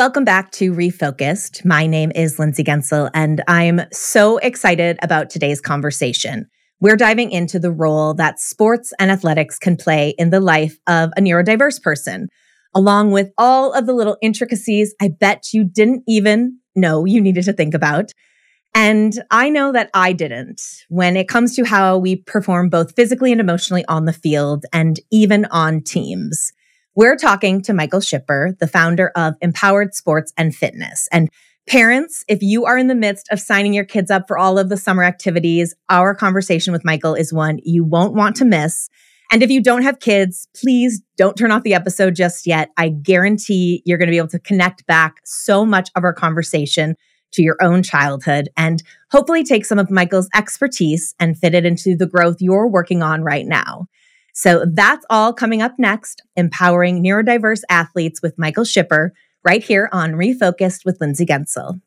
Welcome back to Refocused. My name is Lindsay Guentzel, and I'm so excited about today's conversation. We're diving into the role that sports and athletics can play in the life of a neurodiverse person, along with all of the little intricacies I bet you didn't even know you needed to think about. And I know that I didn't when it comes to how we perform both physically and emotionally on the field and even on teams. We're talking to Michael Shipper, the founder of Empowered Sports and Fitness. And parents, if you are in the midst of signing your kids up for all of the summer activities, our conversation with Michael is one you won't want to miss. And if you don't have kids, please don't turn off the episode just yet. I guarantee you're going to be able to connect back so much of our conversation to your own childhood and hopefully take some of Michael's expertise and fit it into the growth you're working on right now. So that's all coming up next, empowering neurodiverse athletes with Michael Shipper, right here on Refocused with Lindsay Guentzel.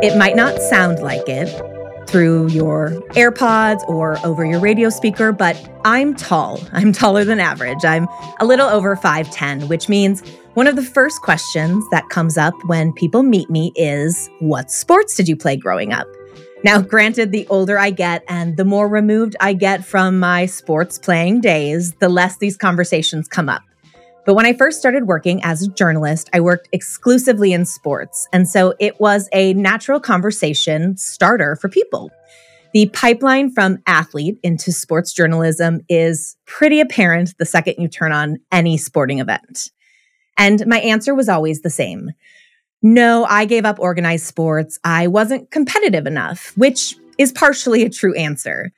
It might not sound like it, through your AirPods or over your radio speaker, but I'm tall. I'm taller than average. I'm a little over 5'10, which means one of the first questions that comes up when people meet me is What sports did you play growing up? Now, granted, the older I get and the more removed I get from my sports playing days, the less these conversations come up. But when I first started working as a journalist, I worked exclusively in sports. And so it was a natural conversation starter for people. The pipeline from athlete into sports journalism is pretty apparent the second you turn on any sporting event. And my answer was always the same. No, I gave up organized sports. I wasn't competitive enough, which is partially a true answer.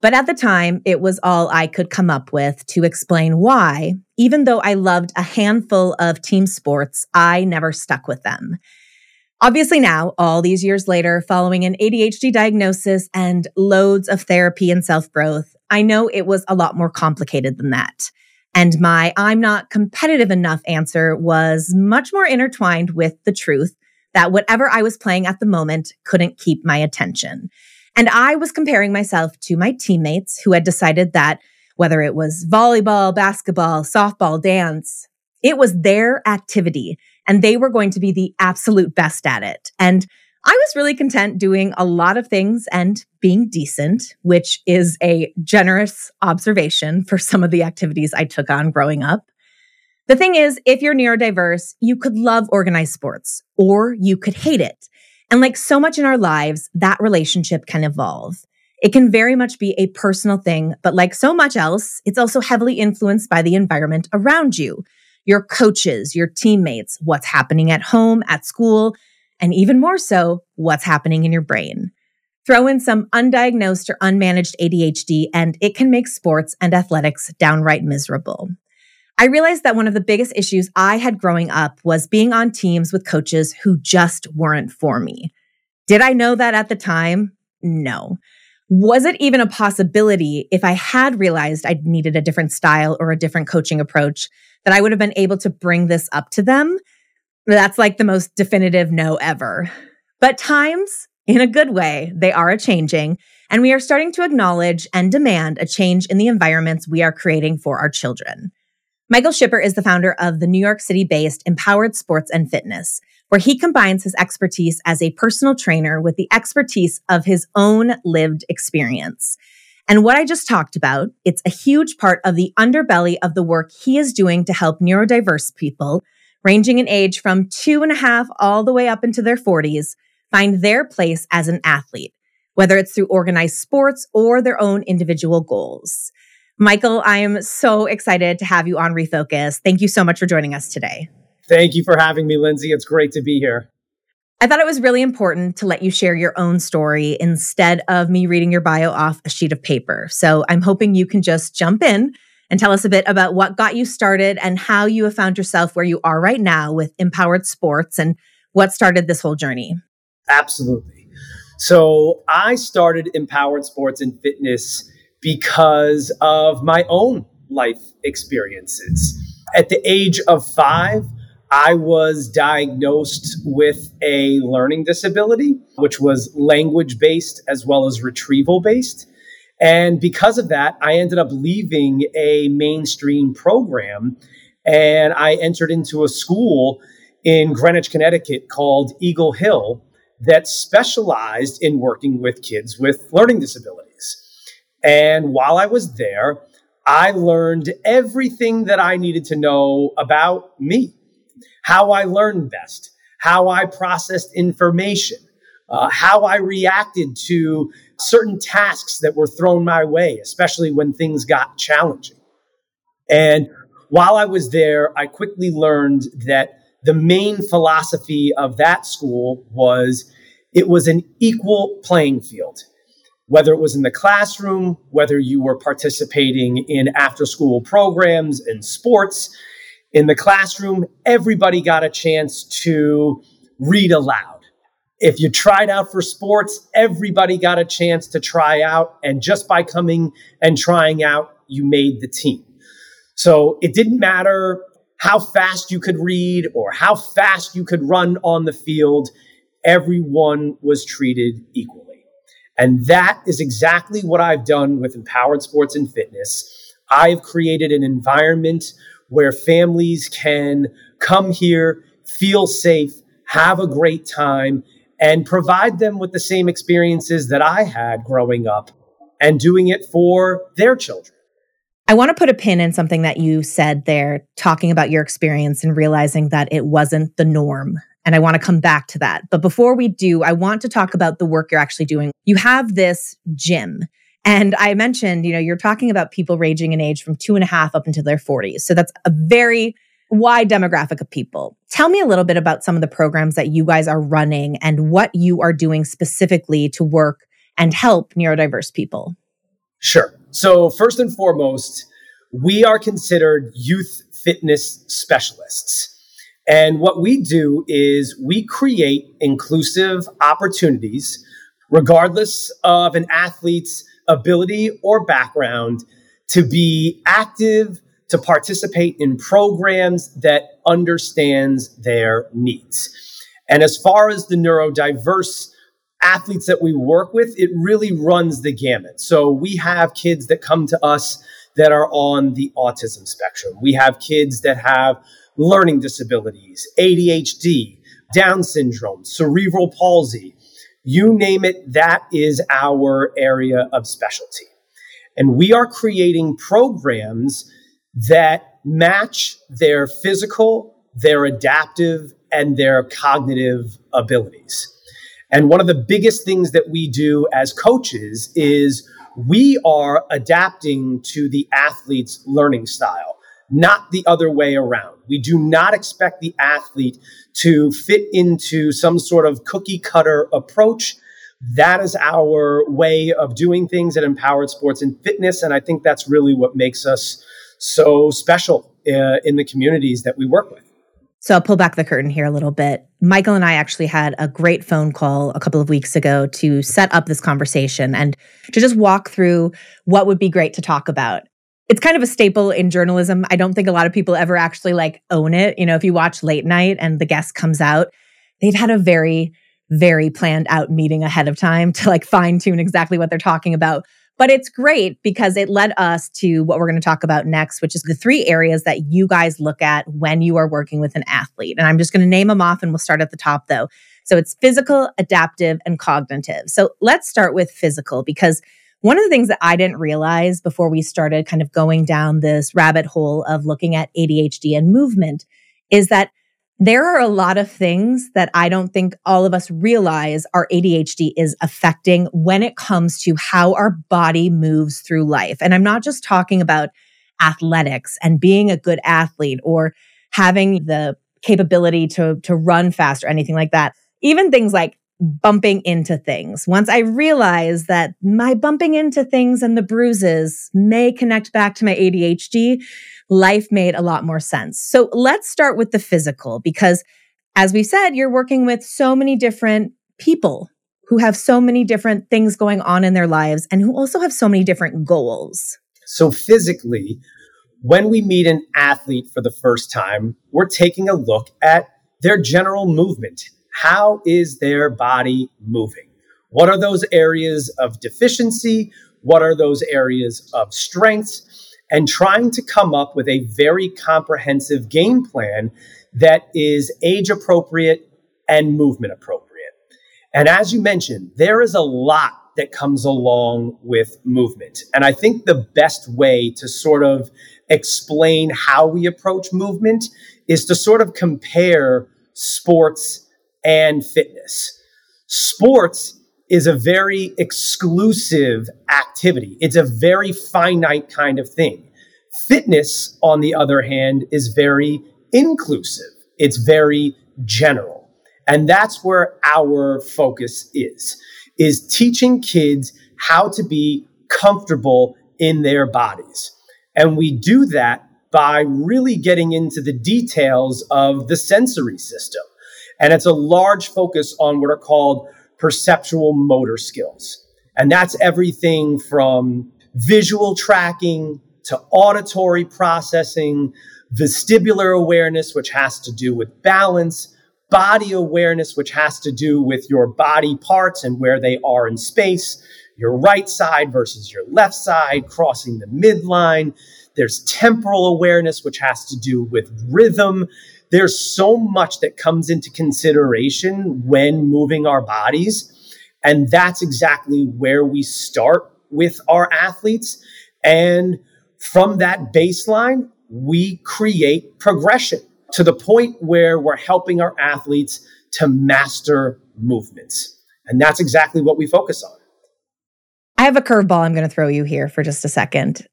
But at the time, it was all I could come up with to explain why, even though I loved a handful of team sports, I never stuck with them. Obviously, now, all these years later, following an ADHD diagnosis and loads of therapy and self growth, I know it was a lot more complicated than that. And my I'm not competitive enough answer was much more intertwined with the truth that whatever I was playing at the moment couldn't keep my attention. And I was comparing myself to my teammates who had decided that whether it was volleyball, basketball, softball, dance, it was their activity and they were going to be the absolute best at it. And I was really content doing a lot of things and being decent, which is a generous observation for some of the activities I took on growing up. The thing is, if you're neurodiverse, you could love organized sports or you could hate it. And like so much in our lives, that relationship can evolve. It can very much be a personal thing, but like so much else, it's also heavily influenced by the environment around you, your coaches, your teammates, what's happening at home, at school, and even more so, what's happening in your brain. Throw in some undiagnosed or unmanaged ADHD, and it can make sports and athletics downright miserable. I realized that one of the biggest issues I had growing up was being on teams with coaches who just weren't for me. Did I know that at the time? No. Was it even a possibility if I had realized I needed a different style or a different coaching approach that I would have been able to bring this up to them? That's like the most definitive no ever. But times, in a good way, they are a changing, and we are starting to acknowledge and demand a change in the environments we are creating for our children. Michael Shipper is the founder of the New York City based Empowered Sports and Fitness, where he combines his expertise as a personal trainer with the expertise of his own lived experience. And what I just talked about, it's a huge part of the underbelly of the work he is doing to help neurodiverse people, ranging in age from two and a half all the way up into their 40s, find their place as an athlete, whether it's through organized sports or their own individual goals. Michael, I am so excited to have you on Refocus. Thank you so much for joining us today. Thank you for having me, Lindsay. It's great to be here. I thought it was really important to let you share your own story instead of me reading your bio off a sheet of paper. So I'm hoping you can just jump in and tell us a bit about what got you started and how you have found yourself where you are right now with Empowered Sports and what started this whole journey. Absolutely. So I started Empowered Sports and Fitness because of my own life experiences. At the age of five, I was diagnosed with a learning disability, which was language based as well as retrieval based. And because of that, I ended up leaving a mainstream program and I entered into a school in Greenwich, Connecticut called Eagle Hill that specialized in working with kids with learning disabilities. And while I was there, I learned everything that I needed to know about me, how I learned best, how I processed information, uh, how I reacted to certain tasks that were thrown my way, especially when things got challenging. And while I was there, I quickly learned that the main philosophy of that school was it was an equal playing field. Whether it was in the classroom, whether you were participating in after school programs and sports, in the classroom, everybody got a chance to read aloud. If you tried out for sports, everybody got a chance to try out. And just by coming and trying out, you made the team. So it didn't matter how fast you could read or how fast you could run on the field. Everyone was treated equally. And that is exactly what I've done with Empowered Sports and Fitness. I've created an environment where families can come here, feel safe, have a great time, and provide them with the same experiences that I had growing up and doing it for their children. I want to put a pin in something that you said there, talking about your experience and realizing that it wasn't the norm. And I want to come back to that. But before we do, I want to talk about the work you're actually doing. You have this gym. And I mentioned, you know, you're talking about people ranging in age from two and a half up into their 40s. So that's a very wide demographic of people. Tell me a little bit about some of the programs that you guys are running and what you are doing specifically to work and help neurodiverse people. Sure. So, first and foremost, we are considered youth fitness specialists. And what we do is we create inclusive opportunities, regardless of an athlete's ability or background, to be active to participate in programs that understands their needs. And as far as the neurodiverse athletes that we work with, it really runs the gamut. So we have kids that come to us that are on the autism spectrum. We have kids that have learning disabilities, ADHD, Down syndrome, cerebral palsy. You name it, that is our area of specialty. And we are creating programs that match their physical, their adaptive, and their cognitive abilities. And one of the biggest things that we do as coaches is we are adapting to the athlete's learning style, not the other way around. We do not expect the athlete to fit into some sort of cookie cutter approach. That is our way of doing things at Empowered Sports and Fitness. And I think that's really what makes us so special uh, in the communities that we work with. So I'll pull back the curtain here a little bit. Michael and I actually had a great phone call a couple of weeks ago to set up this conversation and to just walk through what would be great to talk about. It's kind of a staple in journalism. I don't think a lot of people ever actually like own it. You know, if you watch late night and the guest comes out, they've had a very very planned out meeting ahead of time to like fine tune exactly what they're talking about. But it's great because it led us to what we're going to talk about next, which is the three areas that you guys look at when you are working with an athlete. And I'm just going to name them off and we'll start at the top though. So it's physical, adaptive, and cognitive. So let's start with physical because one of the things that I didn't realize before we started kind of going down this rabbit hole of looking at ADHD and movement is that there are a lot of things that I don't think all of us realize our ADHD is affecting when it comes to how our body moves through life. And I'm not just talking about athletics and being a good athlete or having the capability to, to run fast or anything like that. Even things like bumping into things. Once I realized that my bumping into things and the bruises may connect back to my ADHD, life made a lot more sense. So let's start with the physical because as we said, you're working with so many different people who have so many different things going on in their lives and who also have so many different goals. So physically, when we meet an athlete for the first time, we're taking a look at their general movement. How is their body moving? What are those areas of deficiency? What are those areas of strengths? And trying to come up with a very comprehensive game plan that is age appropriate and movement appropriate. And as you mentioned, there is a lot that comes along with movement. And I think the best way to sort of explain how we approach movement is to sort of compare sports and fitness. Sports is a very exclusive activity. It's a very finite kind of thing. Fitness, on the other hand, is very inclusive. It's very general. And that's where our focus is, is teaching kids how to be comfortable in their bodies. And we do that by really getting into the details of the sensory system. And it's a large focus on what are called perceptual motor skills. And that's everything from visual tracking to auditory processing, vestibular awareness, which has to do with balance, body awareness, which has to do with your body parts and where they are in space, your right side versus your left side, crossing the midline. There's temporal awareness, which has to do with rhythm. There's so much that comes into consideration when moving our bodies. And that's exactly where we start with our athletes. And from that baseline, we create progression to the point where we're helping our athletes to master movements. And that's exactly what we focus on. I have a curveball I'm going to throw you here for just a second.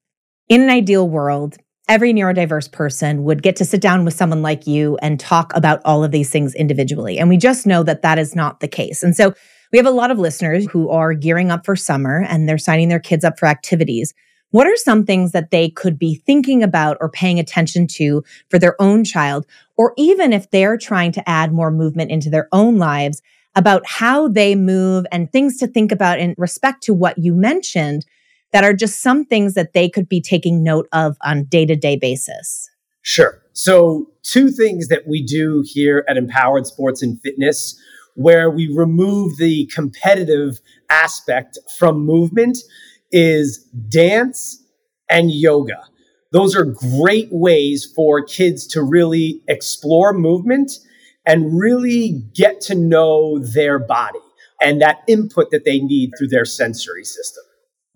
In an ideal world, every neurodiverse person would get to sit down with someone like you and talk about all of these things individually. And we just know that that is not the case. And so we have a lot of listeners who are gearing up for summer and they're signing their kids up for activities. What are some things that they could be thinking about or paying attention to for their own child? Or even if they're trying to add more movement into their own lives about how they move and things to think about in respect to what you mentioned that are just some things that they could be taking note of on day to day basis? Sure. So, two things that we do here at Empowered Sports and Fitness, where we remove the competitive aspect from movement, is dance and yoga. Those are great ways for kids to really explore movement and really get to know their body and that input that they need through their sensory system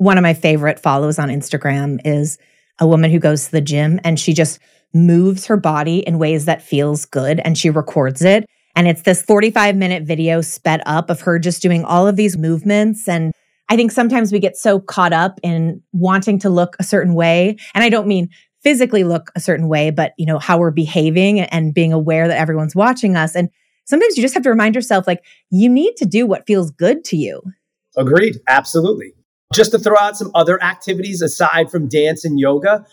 one of my favorite follows on Instagram is a woman who goes to the gym and she just moves her body in ways that feels good and she records it. And it's this 45 minute video sped up of her just doing all of these movements. And I think sometimes we get so caught up in wanting to look a certain way. And I don't mean physically look a certain way, but you know, how we're behaving and being aware that everyone's watching us. And sometimes you just have to remind yourself, like, you need to do what feels good to you. Agreed. Absolutely. Just to throw out some other activities aside from dance and yoga,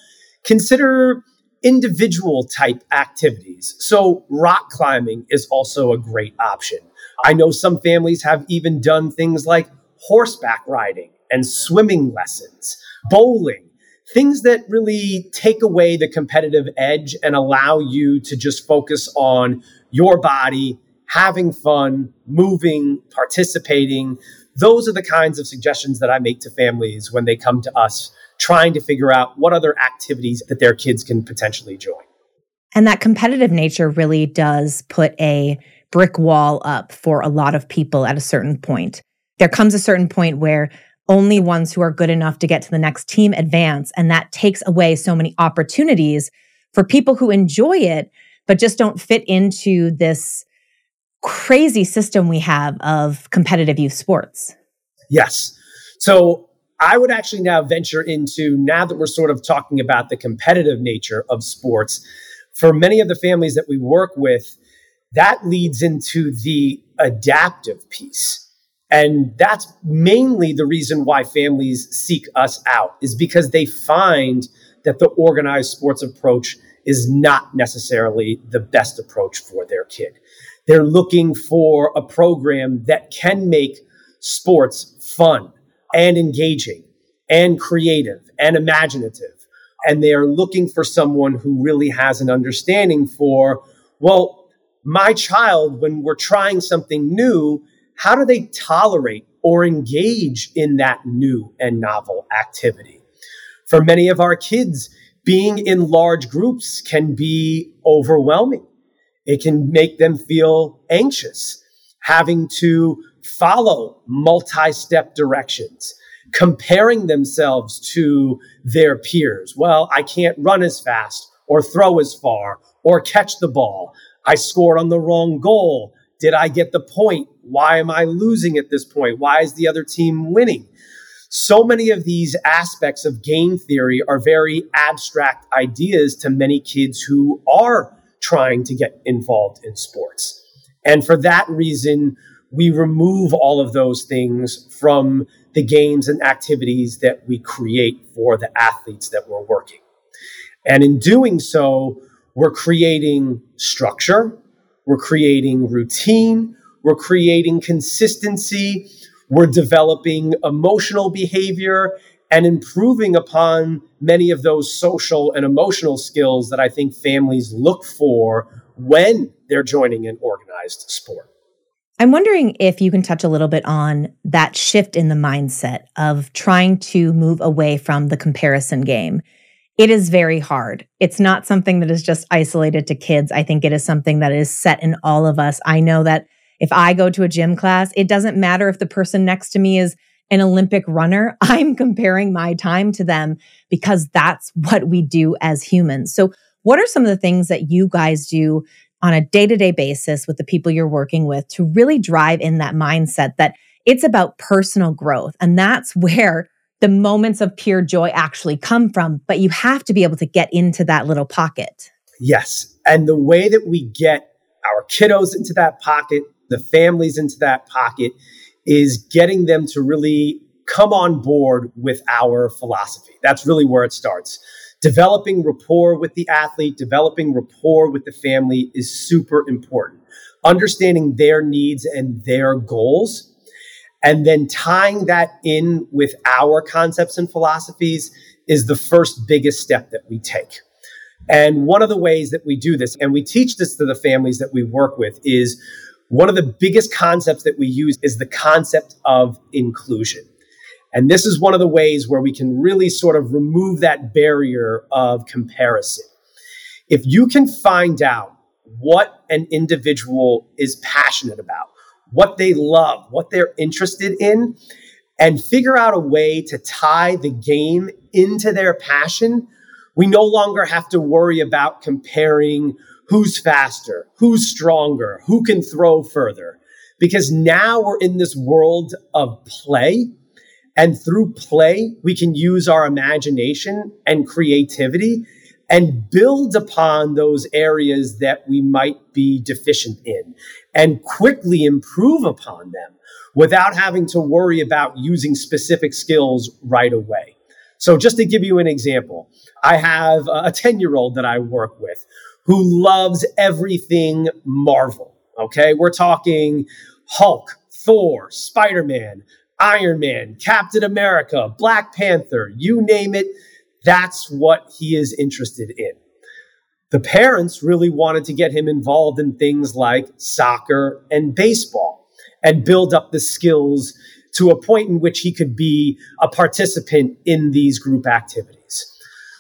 consider individual type activities. So, rock climbing is also a great option. I know some families have even done things like horseback riding and swimming lessons, bowling, things that really take away the competitive edge and allow you to just focus on your body, having fun, moving, participating, those are the kinds of suggestions that I make to families when they come to us trying to figure out what other activities that their kids can potentially join. And that competitive nature really does put a brick wall up for a lot of people at a certain point. There comes a certain point where only ones who are good enough to get to the next team advance. And that takes away so many opportunities for people who enjoy it, but just don't fit into this crazy system we have of competitive youth sports. Yes. So I would actually now venture into now that we're sort of talking about the competitive nature of sports, for many of the families that we work with, that leads into the adaptive piece. And that's mainly the reason why families seek us out is because they find that the organized sports approach is not necessarily the best approach for their kid. They're looking for a program that can make sports fun and engaging and creative and imaginative And they are looking for someone who really has an understanding for, well, my child, when we're trying something new, how do they tolerate or engage in that new and novel activity? For many of our kids, being in large groups can be overwhelming. It can make them feel anxious, having to follow multi step directions, comparing themselves to their peers. Well, I can't run as fast or throw as far or catch the ball. I scored on the wrong goal. Did I get the point? Why am I losing at this point? Why is the other team winning? So many of these aspects of game theory are very abstract ideas to many kids who are trying to get involved in sports. And for that reason, we remove all of those things from the games and activities that we create for the athletes that we're working. And in doing so, we're creating structure, we're creating routine, we're creating consistency, we're developing emotional behavior and improving upon many of those social and emotional skills that I think families look for when they're joining an organized sport. I'm wondering if you can touch a little bit on that shift in the mindset of trying to move away from the comparison game. It is very hard. It's not something that is just isolated to kids. I think it is something that is set in all of us. I know that if I go to a gym class, it doesn't matter if the person next to me is an Olympic runner. I'm comparing my time to them because that's what we do as humans. So, what are some of the things that you guys do on a day to day basis with the people you're working with to really drive in that mindset that it's about personal growth. And that's where the moments of pure joy actually come from. But you have to be able to get into that little pocket. Yes. And the way that we get our kiddos into that pocket, the families into that pocket, is getting them to really come on board with our philosophy. That's really where it starts developing rapport with the athlete, developing rapport with the family is super important. Understanding their needs and their goals, and then tying that in with our concepts and philosophies is the first biggest step that we take. And one of the ways that we do this, and we teach this to the families that we work with, is one of the biggest concepts that we use is the concept of inclusion. And this is one of the ways where we can really sort of remove that barrier of comparison. If you can find out what an individual is passionate about, what they love, what they're interested in, and figure out a way to tie the game into their passion, we no longer have to worry about comparing who's faster, who's stronger, who can throw further. Because now we're in this world of play and through play, we can use our imagination and creativity and build upon those areas that we might be deficient in and quickly improve upon them without having to worry about using specific skills right away. So, just to give you an example, I have a 10 year old that I work with who loves everything Marvel. Okay. We're talking Hulk, Thor, Spider Man, Iron Man, Captain America, Black Panther, you name it, that's what he is interested in. The parents really wanted to get him involved in things like soccer and baseball and build up the skills to a point in which he could be a participant in these group activities.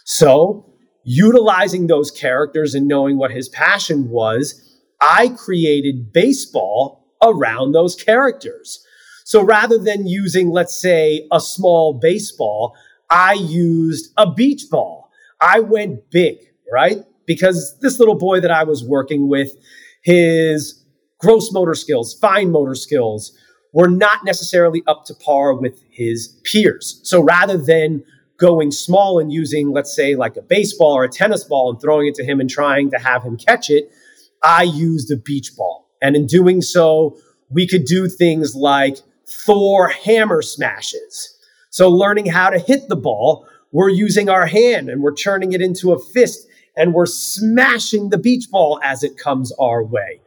So, utilizing those characters and knowing what his passion was, I created baseball around those characters. So rather than using, let's say, a small baseball, I used a beach ball. I went big, right? Because this little boy that I was working with, his gross motor skills, fine motor skills were not necessarily up to par with his peers. So rather than going small and using, let's say, like a baseball or a tennis ball and throwing it to him and trying to have him catch it, I used a beach ball. And in doing so, we could do things like Thor hammer smashes. So, learning how to hit the ball, we're using our hand and we're turning it into a fist and we're smashing the beach ball as it comes our way.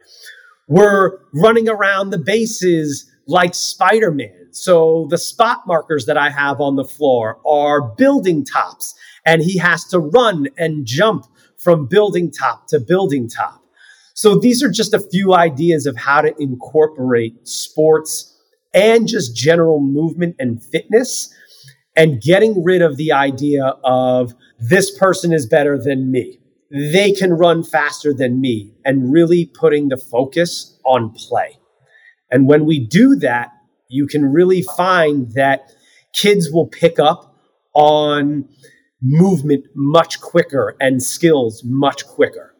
We're running around the bases like Spider Man. So the spot markers that I have on the floor are building tops, and he has to run and jump from building top to building top. So these are just a few ideas of how to incorporate sports and just general movement and fitness and getting rid of the idea of this person is better than me. They can run faster than me and really putting the focus on play. And when we do that, you can really find that kids will pick up on movement much quicker and skills much quicker.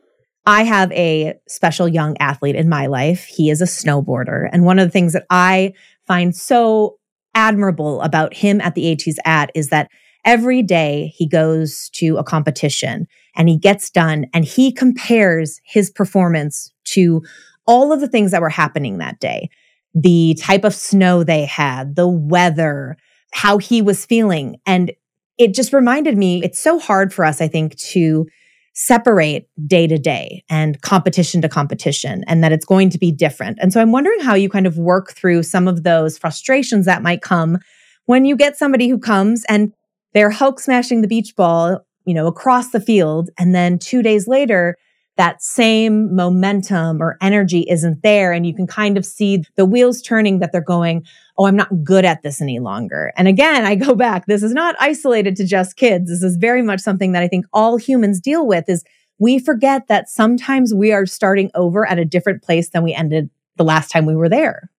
I have a special young athlete in my life. He is a snowboarder. And one of the things that I find so admirable about him at the age he's at is that every day he goes to a competition and he gets done and he compares his performance to all of the things that were happening that day the type of snow they had, the weather, how he was feeling. And it just reminded me it's so hard for us, I think, to separate day to day and competition to competition and that it's going to be different. And so I'm wondering how you kind of work through some of those frustrations that might come when you get somebody who comes and they're Hulk smashing the beach ball, you know, across the field. And then two days later, that same momentum or energy isn't there. And you can kind of see the wheels turning that they're going, Oh, I'm not good at this any longer. And again, I go back. This is not isolated to just kids. This is very much something that I think all humans deal with is we forget that sometimes we are starting over at a different place than we ended the last time we were there.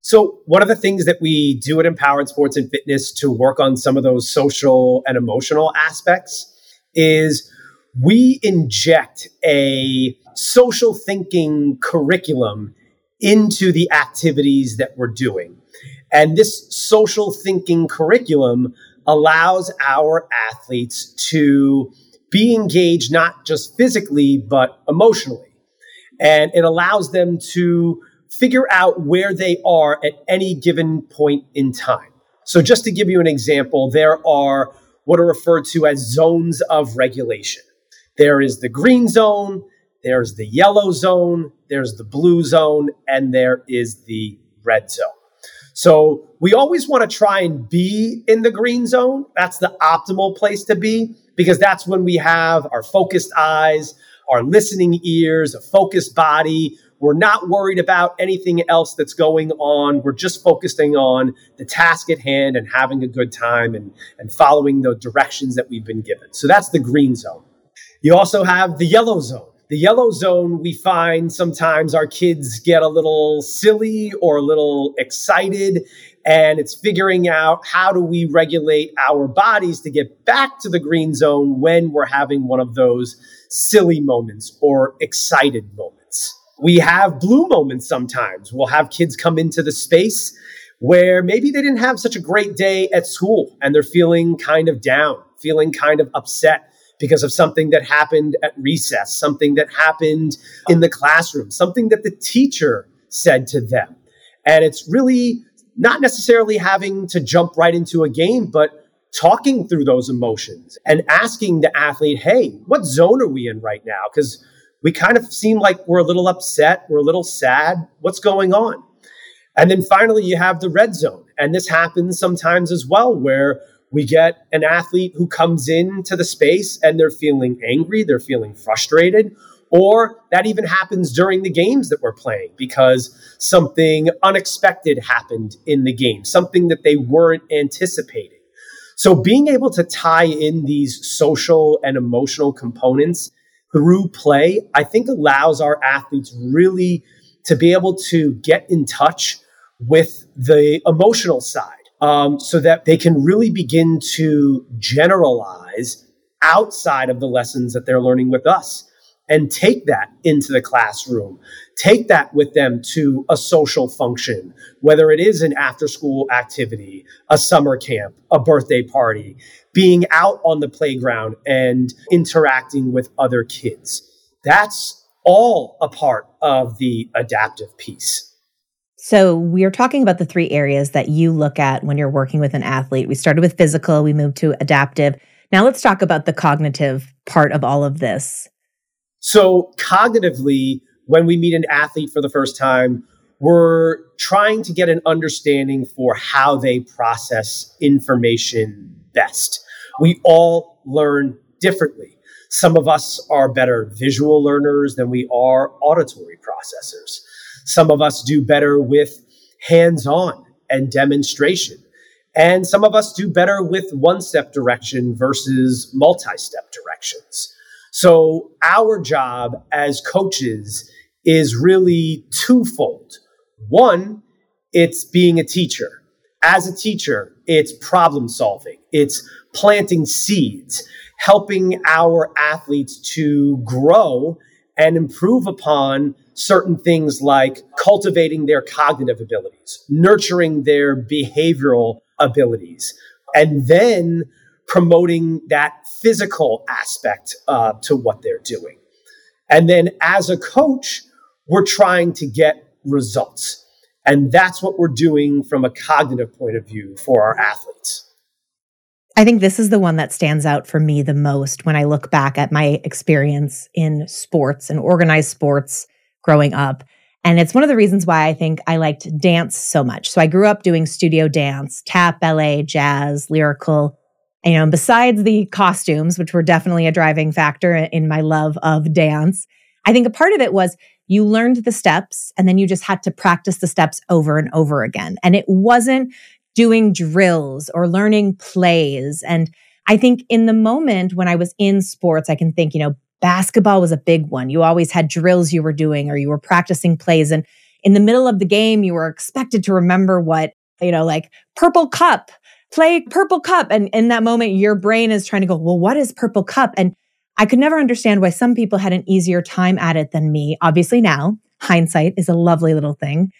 So, one of the things that we do at Empowered Sports and Fitness to work on some of those social and emotional aspects is we inject a social thinking curriculum into the activities that we're doing. And this social thinking curriculum allows our athletes to be engaged not just physically, but emotionally. And it allows them to figure out where they are at any given point in time. So, just to give you an example, there are what are referred to as zones of regulation. There is the green zone, there's the yellow zone, there's the blue zone, and there is the red zone. So we always want to try and be in the green zone. That's the optimal place to be because that's when we have our focused eyes, our listening ears, a focused body. We're not worried about anything else that's going on. We're just focusing on the task at hand and having a good time and, and following the directions that we've been given. So that's the green zone. You also have the yellow zone. The yellow zone, we find sometimes our kids get a little silly or a little excited, and it's figuring out how do we regulate our bodies to get back to the green zone when we're having one of those silly moments or excited moments. We have blue moments sometimes. We'll have kids come into the space where maybe they didn't have such a great day at school and they're feeling kind of down, feeling kind of upset because of something that happened at recess, something that happened in the classroom, something that the teacher said to them. And it's really not necessarily having to jump right into a game, but talking through those emotions and asking the athlete, hey, what zone are we in right now? Because we kind of seem like we're a little upset, we're a little sad. What's going on? And then finally, you have the red zone. And this happens sometimes as well, where we get an athlete who comes into the space and they're feeling angry, they're feeling frustrated, or that even happens during the games that we're playing because something unexpected happened in the game, something that they weren't anticipating. So, being able to tie in these social and emotional components through play, I think allows our athletes really to be able to get in touch with the emotional side um, so that they can really begin to generalize outside of the lessons that they're learning with us and take that into the classroom. Take that with them to a social function, whether it is an after school activity, a summer camp, a birthday party, being out on the playground and interacting with other kids. That's all a part of the adaptive piece. So, we are talking about the three areas that you look at when you're working with an athlete. We started with physical, we moved to adaptive. Now, let's talk about the cognitive part of all of this. So, cognitively, when we meet an athlete for the first time, we're trying to get an understanding for how they process information best. We all learn differently. Some of us are better visual learners than we are auditory processors. Some of us do better with hands on and demonstration. And some of us do better with one step direction versus multi step directions. So, our job as coaches is really twofold. One, it's being a teacher. As a teacher, it's problem solving, it's planting seeds, helping our athletes to grow and improve upon certain things like cultivating their cognitive abilities, nurturing their behavioral abilities, and then promoting that physical aspect uh, to what they're doing. And then as a coach, we're trying to get results. And that's what we're doing from a cognitive point of view for our athletes. I think this is the one that stands out for me the most when I look back at my experience in sports and organized sports growing up. And it's one of the reasons why I think I liked dance so much. So I grew up doing studio dance, tap, ballet, jazz, lyrical. You know, and besides the costumes, which were definitely a driving factor in my love of dance, I think a part of it was you learned the steps and then you just had to practice the steps over and over again. And it wasn't doing drills or learning plays. And I think in the moment when I was in sports, I can think, you know, basketball was a big one. You always had drills you were doing or you were practicing plays. And in the middle of the game, you were expected to remember what, you know, like purple cup, play purple cup. And in that moment, your brain is trying to go, well, what is purple cup? And I could never understand why some people had an easier time at it than me. Obviously, now hindsight is a lovely little thing,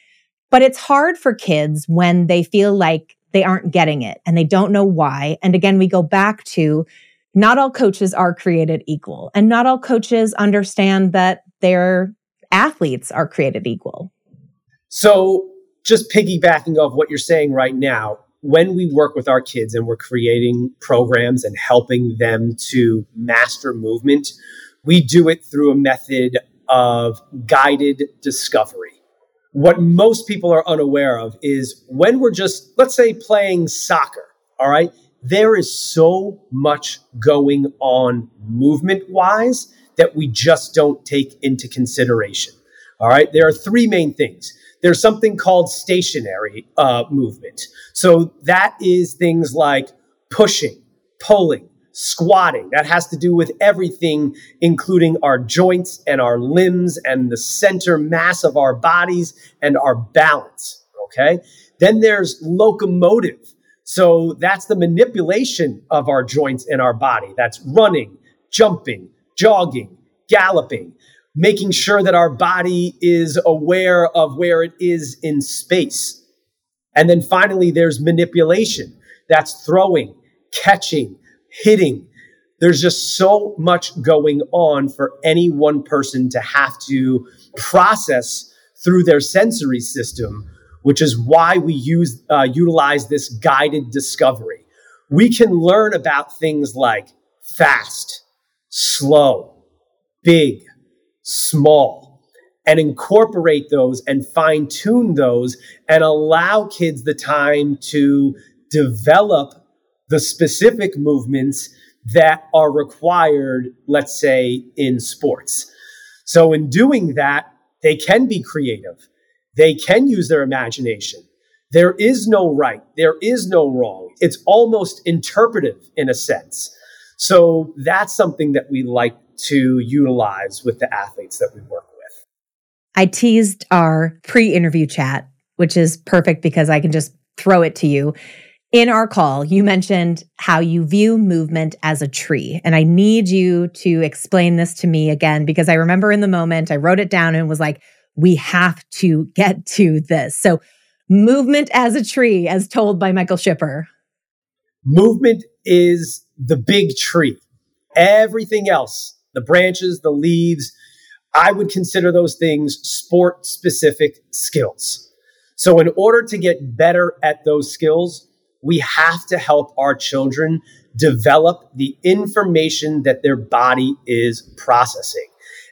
but it's hard for kids when they feel like they aren't getting it and they don't know why. And again, we go back to not all coaches are created equal, and not all coaches understand that their athletes are created equal. So, just piggybacking off what you're saying right now, when we work with our kids and we're creating programs and helping them to master movement, we do it through a method of guided discovery. What most people are unaware of is when we're just, let's say, playing soccer, all right, there is so much going on movement wise that we just don't take into consideration. All right, there are three main things there's something called stationary uh, movement. So that is things like pushing, pulling, squatting. That has to do with everything, including our joints and our limbs and the center mass of our bodies and our balance. Okay. Then there's locomotive. So that's the manipulation of our joints and our body. That's running, jumping, jogging, galloping making sure that our body is aware of where it is in space. And then finally, there's manipulation. That's throwing, catching, hitting. There's just so much going on for any one person to have to process through their sensory system, which is why we use, uh, utilize this guided discovery. We can learn about things like fast, slow, big, small and incorporate those and fine tune those and allow kids the time to develop the specific movements that are required, let's say, in sports. So, in doing that, they can be creative, they can use their imagination. There is no right, there is no wrong. It's almost interpretive in a sense. So, that's something that we like to utilize with the athletes that we work with. I teased our pre interview chat, which is perfect because I can just throw it to you. In our call, you mentioned how you view movement as a tree. And I need you to explain this to me again because I remember in the moment I wrote it down and was like, we have to get to this. So, movement as a tree, as told by Michael Shipper. Movement is the big tree. Everything else the branches, the leaves. I would consider those things sport specific skills. So, in order to get better at those skills, we have to help our children develop the information that their body is processing.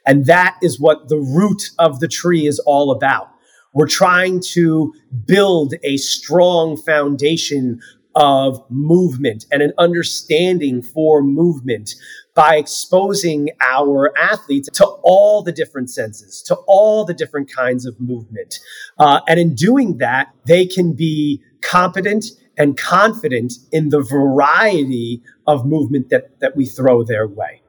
And that is what the root of the tree is all about. We're trying to build a strong foundation of movement and an understanding for movement by exposing our athletes to all the different senses, to all the different kinds of movement. Uh, and in doing that, they can be competent and confident in the variety of movement that, that we throw their way.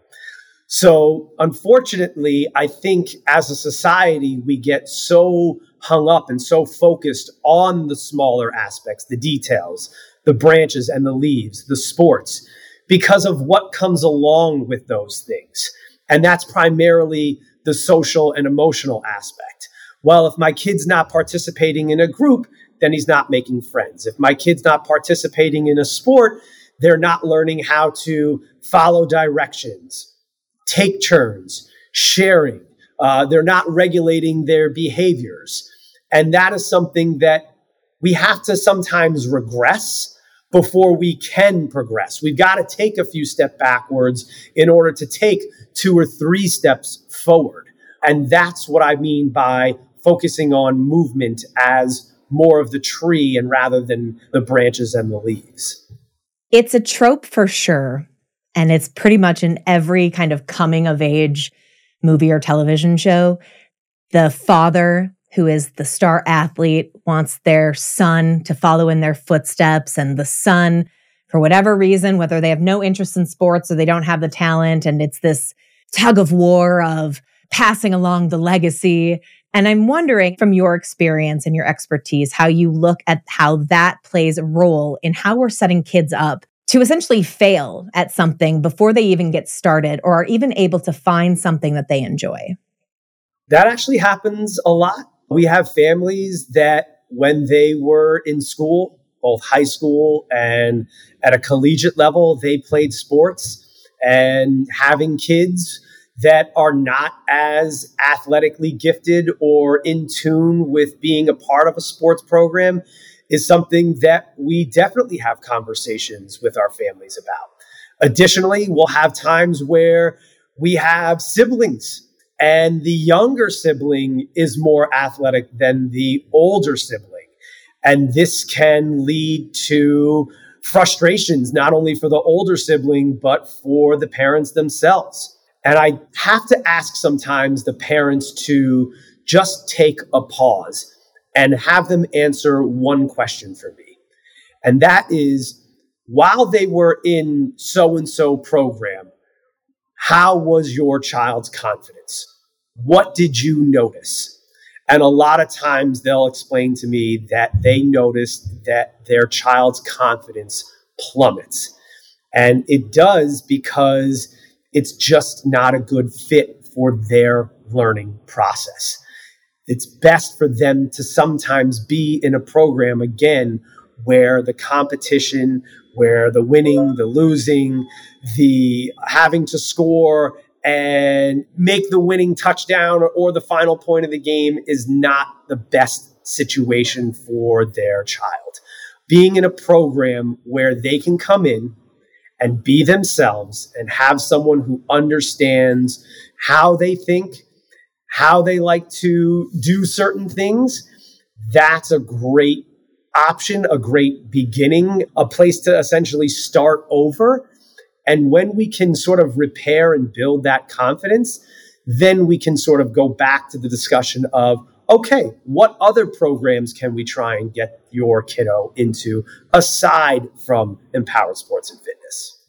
So, unfortunately, I think as a society, we get so hung up and so focused on the smaller aspects, the details, the branches and the leaves, the sports, because of what comes along with those things. And that's primarily the social and emotional aspect. Well, if my kid's not participating in a group, then he's not making friends. If my kid's not participating in a sport, they're not learning how to follow directions, take turns, sharing. Uh, they're not regulating their behaviors. And that is something that we have to sometimes regress before we can progress. We've got to take a few steps backwards in order to take two or three steps forward. And that's what I mean by focusing on movement as more of the tree and rather than the branches and the leaves. It's a trope for sure. And it's pretty much in every kind of coming of age movie or television show. The father who is the star athlete, wants their son to follow in their footsteps. And the son, for whatever reason, whether they have no interest in sports or they don't have the talent, and it's this tug of war of passing along the legacy. And I'm wondering from your experience and your expertise, how you look at how that plays a role in how we're setting kids up to essentially fail at something before they even get started or are even able to find something that they enjoy. That actually happens a lot we have families that when they were in school, both high school and at a collegiate level, they played sports and having kids that are not as athletically gifted or in tune with being a part of a sports program is something that we definitely have conversations with our families about. Additionally, we'll have times where we have siblings and the younger sibling is more athletic than the older sibling. And this can lead to frustrations, not only for the older sibling, but for the parents themselves. And I have to ask sometimes the parents to just take a pause and have them answer one question for me. And that is while they were in so and so program, how was your child's confidence? What did you notice? And a lot of times they'll explain to me that they noticed that their child's confidence plummets. And it does because it's just not a good fit for their learning process. It's best for them to sometimes be in a program again where the competition, where the winning, the losing, the having to score and make the winning touchdown or, the final point of the game is not the best situation for their child. Being in a program where they can come in and be themselves and have someone who understands how they think, how they like to do certain things, that's a great option, a great beginning, a place to essentially start over. And when we can sort of repair and build that confidence, then we can sort of go back to the discussion of okay, what other programs can we try and get your kiddo into aside from empowered sports and fitness?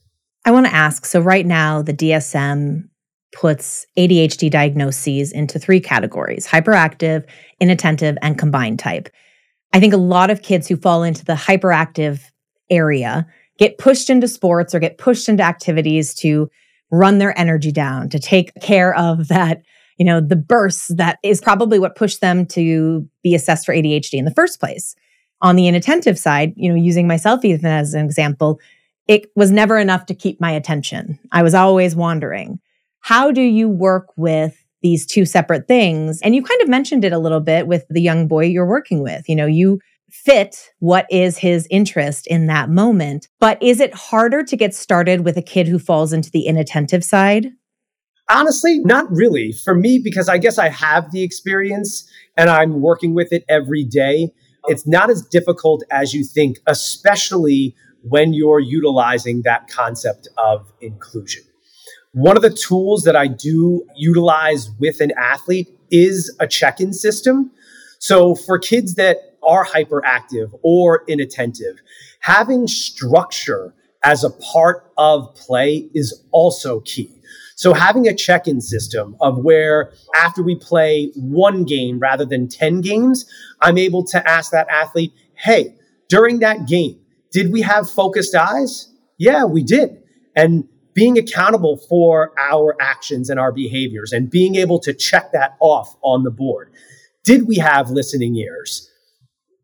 I want to ask so, right now, the DSM puts ADHD diagnoses into three categories hyperactive, inattentive, and combined type. I think a lot of kids who fall into the hyperactive area get pushed into sports or get pushed into activities to run their energy down, to take care of that, you know, the bursts that is probably what pushed them to be assessed for ADHD in the first place. On the inattentive side, you know, using myself even as an example, it was never enough to keep my attention. I was always wandering. How do you work with these two separate things? And you kind of mentioned it a little bit with the young boy you're working with. You know, you fit what is his interest in that moment. But is it harder to get started with a kid who falls into the inattentive side? Honestly, not really. For me, because I guess I have the experience and I'm working with it every day, it's not as difficult as you think, especially when you're utilizing that concept of inclusion. One of the tools that I do utilize with an athlete is a check in system. So for kids that are hyperactive or inattentive, having structure as a part of play is also key. So having a check-in system of where after we play one game rather than 10 games, I'm able to ask that athlete, "Hey, during that game, did we have focused eyes?" Yeah, we did. And being accountable for our actions and our behaviors and being able to check that off on the board. Did we have listening ears?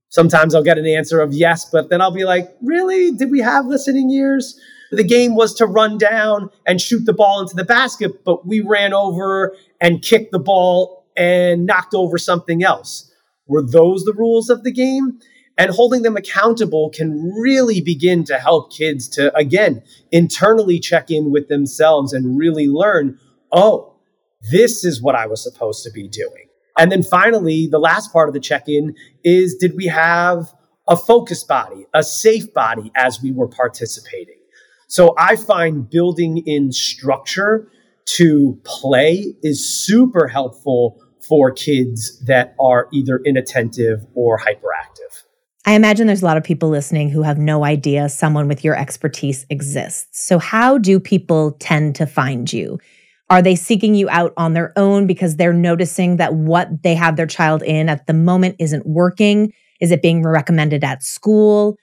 Sometimes I'll get an answer of yes, but then I'll be like, really? Did we have listening ears? The game was to run down and shoot the ball into the basket, but we ran over and kicked the ball and knocked over something else. Were those the rules of the game? And holding them accountable can really begin to help kids to, again, internally check in with themselves and really learn oh, this is what I was supposed to be doing. And then finally, the last part of the check in is did we have a focused body, a safe body as we were participating? So I find building in structure to play is super helpful for kids that are either inattentive or hyperactive. I imagine there's a lot of people listening who have no idea someone with your expertise exists. So, how do people tend to find you? Are they seeking you out on their own because they're noticing that what they have their child in at the moment isn't working? Is it being recommended at school?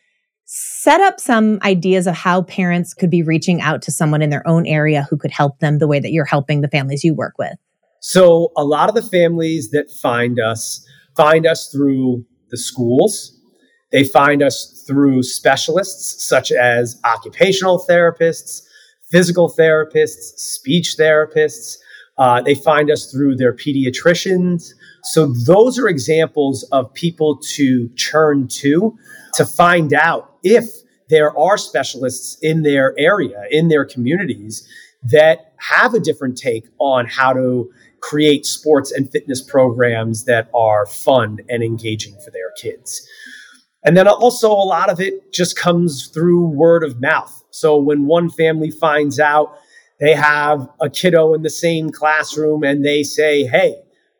Set up some ideas of how parents could be reaching out to someone in their own area who could help them the way that you're helping the families you work with. So, a lot of the families that find us find us through the schools. They find us through specialists such as occupational therapists, physical therapists, speech therapists. Uh, they find us through their pediatricians. So those are examples of people to turn to to find out if there are specialists in their area, in their communities that have a different take on how to create sports and fitness programs that are fun and engaging for their kids. And then also, a lot of it just comes through word of mouth. So when one family finds out they have a kiddo in the same classroom and they say, hey,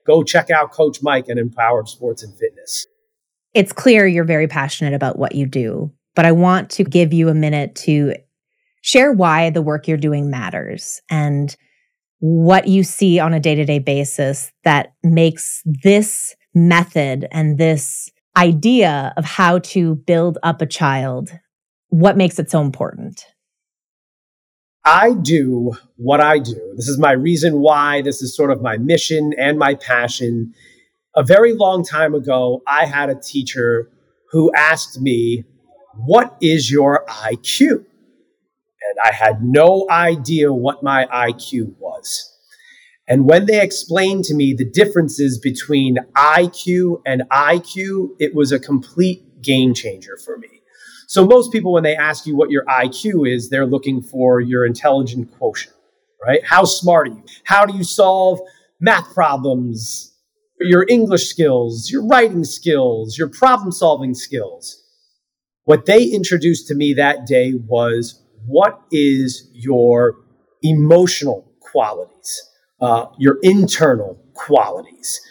go check out Coach Mike and Empowered Sports and Fitness. It's clear you're very passionate about what you do, but I want to give you a minute to share why the work you're doing matters and what you see on a day to day basis that makes this method and this idea of how to build up a child, what makes it so important? I do what I do. This is my reason why. This is sort of my mission and my passion. A very long time ago, I had a teacher who asked me, What is your IQ? And I had no idea what my IQ was. And when they explained to me the differences between IQ and IQ, it was a complete game changer for me. So, most people, when they ask you what your IQ is, they're looking for your intelligent quotient, right? How smart are you? How do you solve math problems? Your English skills, your writing skills, your problem solving skills. What they introduced to me that day was what is your emotional qualities? uh, your internal qualities.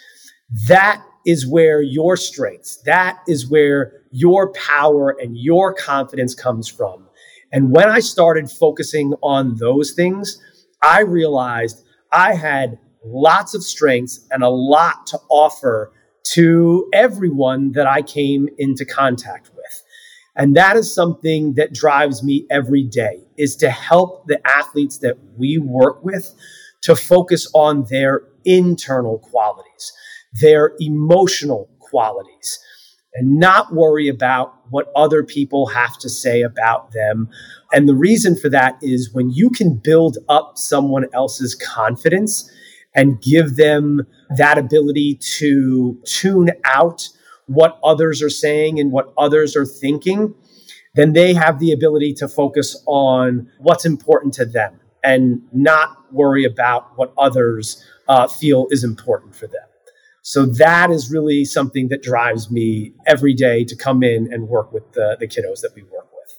That is where your strengths, that is where your power and your confidence comes from. And when I started focusing on those things, I realized I had lots of strengths and a lot to offer to everyone that I came into contact with. And that is something that drives me every day is to help the athletes that we work with to focus on their internal qualities, their emotional qualities, and not worry about what other people have to say about them. And the reason for that is when you can build up someone else's confidence and give them that ability to tune out what others are saying and what others are thinking, then they have the ability to focus on what's important to them and not worry about what others uh, feel is important for them. So that is really something that drives me every day to come in and work with the, the kiddos that we work with.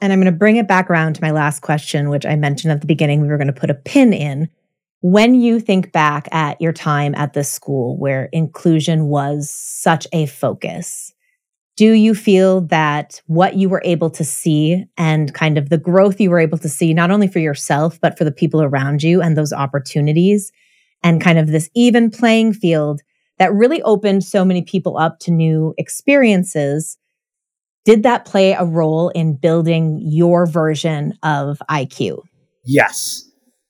And I'm going to bring it back around to my last question, which I mentioned at the beginning we were going to put a pin in. When you think back at your time at this school where inclusion was such a focus, do you feel that what you were able to see and kind of the growth you were able to see, not only for yourself, but for the people around you and those opportunities and kind of this even playing field that really opened so many people up to new experiences? Did that play a role in building your version of IQ? Yes.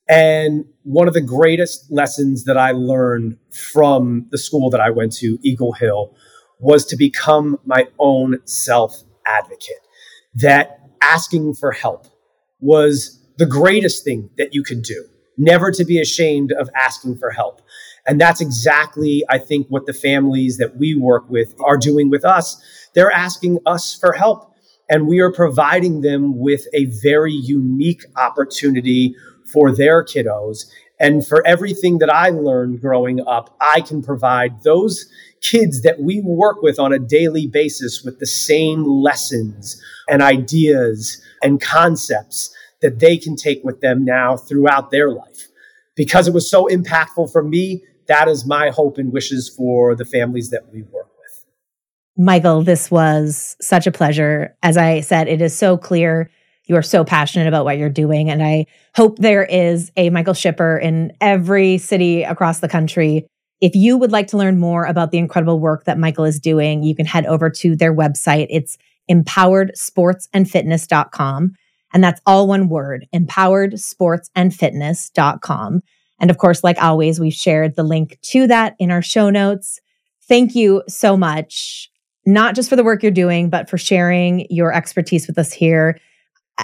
And one of the greatest lessons that I learned from the school that I went to, Eagle Hill, was to become my own self advocate. That asking for help was the greatest thing that you could do. Never to be ashamed of asking for help. And that's exactly, I think, what the families that we work with are doing with us. They're asking us for help. And we are providing them with a very unique opportunity for their kiddos. And for everything that I learned growing up, I can provide those kids that we work with on a daily basis with the same lessons and ideas and concepts that they can take with them now throughout their life. Because it was so impactful for me, that is my hope and wishes for the families that we work with. Michael, this was such a pleasure. As I said, it is so clear you are so passionate about what you're doing. And I hope there is a Michael Shipper in every city across the country. If you would like to learn more about the incredible work that Michael is doing, you can head over to their website. It's empoweredsportsandfitness.com. And that's all one word, empoweredsportsandfitness.com. And of course, like always, we've shared the link to that in our show notes. Thank you so much, not just for the work you're doing, but for sharing your expertise with us here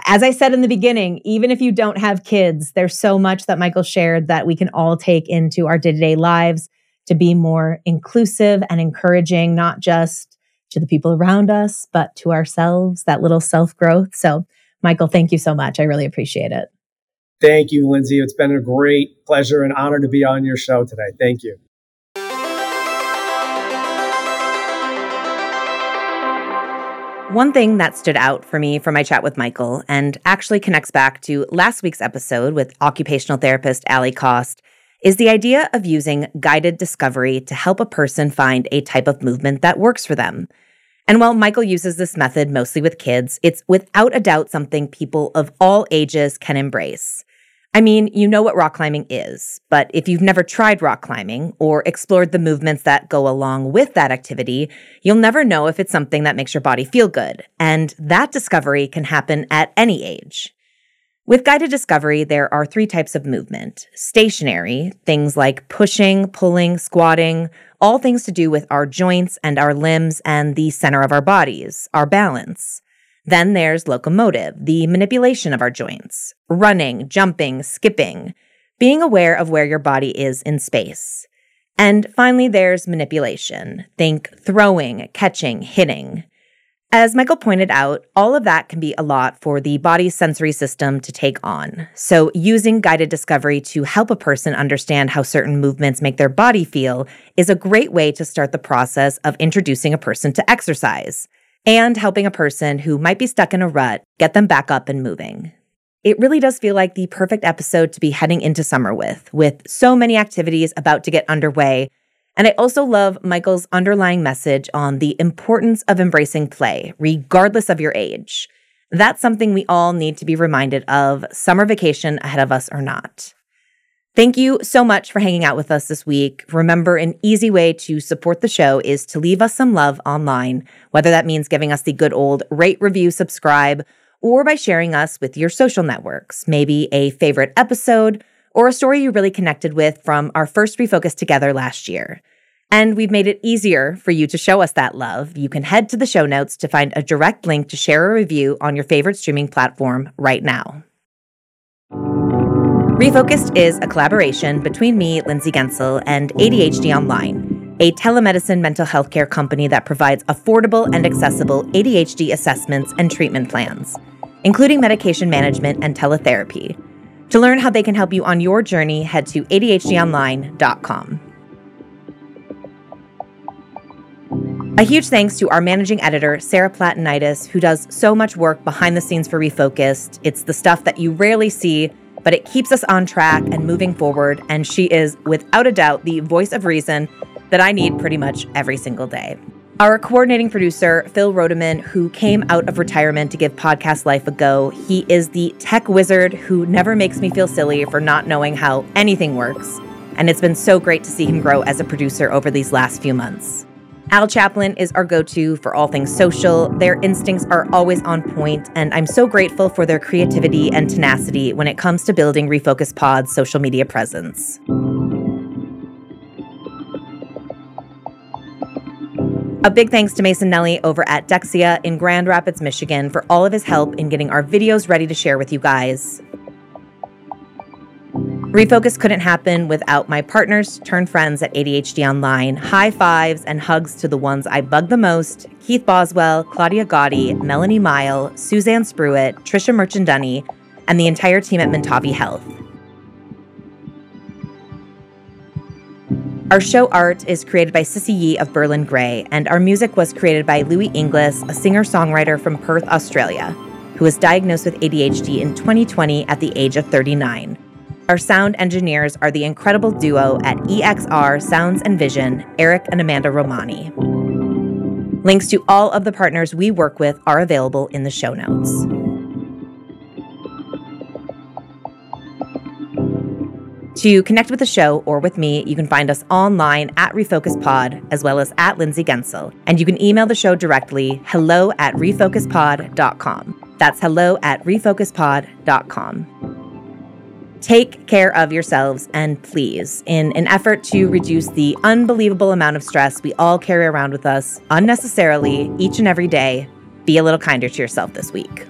as I said in the beginning, even if you don't have kids, there's so much that Michael shared that we can all take into our day to day lives to be more inclusive and encouraging, not just to the people around us, but to ourselves, that little self growth. So, Michael, thank you so much. I really appreciate it. Thank you, Lindsay. It's been a great pleasure and honor to be on your show today. Thank you. One thing that stood out for me from my chat with Michael and actually connects back to last week's episode with occupational therapist Ali Cost is the idea of using guided discovery to help a person find a type of movement that works for them. And while Michael uses this method mostly with kids, it's without a doubt something people of all ages can embrace. I mean, you know what rock climbing is, but if you've never tried rock climbing or explored the movements that go along with that activity, you'll never know if it's something that makes your body feel good. And that discovery can happen at any age. With guided discovery, there are three types of movement stationary, things like pushing, pulling, squatting, all things to do with our joints and our limbs and the center of our bodies, our balance. Then there's locomotive, the manipulation of our joints, running, jumping, skipping, being aware of where your body is in space. And finally, there's manipulation. Think throwing, catching, hitting. As Michael pointed out, all of that can be a lot for the body's sensory system to take on. So, using guided discovery to help a person understand how certain movements make their body feel is a great way to start the process of introducing a person to exercise and helping a person who might be stuck in a rut get them back up and moving. It really does feel like the perfect episode to be heading into summer with, with so many activities about to get underway. And I also love Michael's underlying message on the importance of embracing play, regardless of your age. That's something we all need to be reminded of, summer vacation ahead of us or not. Thank you so much for hanging out with us this week. Remember, an easy way to support the show is to leave us some love online, whether that means giving us the good old rate, review, subscribe, or by sharing us with your social networks, maybe a favorite episode or a story you really connected with from our first refocus together last year. And we've made it easier for you to show us that love. You can head to the show notes to find a direct link to share a review on your favorite streaming platform right now. Refocused is a collaboration between me, Lindsay Guentzel, and ADHD Online, a telemedicine mental health care company that provides affordable and accessible ADHD assessments and treatment plans, including medication management and teletherapy To learn how they can help you on your journey, head to ADHDonline.com. A huge thanks to our managing editor, Sarah Platinitis, who does so much work behind the scenes for Refocused. It's the stuff that you rarely see, but it keeps us on track and moving forward. And she is, without a doubt, the voice of reason that I need pretty much every single day. Our coordinating producer, Phil Rodeman, who came out of retirement to give podcast life a go, he is the tech wizard who never makes me feel silly for not knowing how anything works. And it's been so great to see him grow as a producer over these last few months. Al Chaplin is our go to for all things social. Their instincts are always on point, and I'm so grateful for their creativity and tenacity when it comes to building Refocus Pod's social media presence. A big thanks to Mason Nelly over at Dexia in Grand Rapids, Michigan, for all of his help in getting our videos ready to share with you guys. Refocus couldn't happen without my partners turned friends at ADHD Online. High fives and hugs to the ones I bug the most Keith Boswell, Claudia Gotti, Melanie Mile, Suzanne Spruitt, Trisha Merchandunny, and the entire team at Mentavi Health. Our show art is created by Sissy Yee of Berlin Gray, and our music was created by Louis Inglis, a singer songwriter from Perth, Australia, who was diagnosed with ADHD in 2020 at the age of 39. Our sound engineers are the incredible duo at EXR Sounds and Vision, Eric and Amanda Romani. Links to all of the partners we work with are available in the show notes. To connect with the show or with me, you can find us online at RefocusPod as well as at Lindsay Guentzel. And you can email the show directly hello at refocuspod.com. That's hello at refocuspod.com. Take care of yourselves and please, in an effort to reduce the unbelievable amount of stress we all carry around with us unnecessarily each and every day, be a little kinder to yourself this week.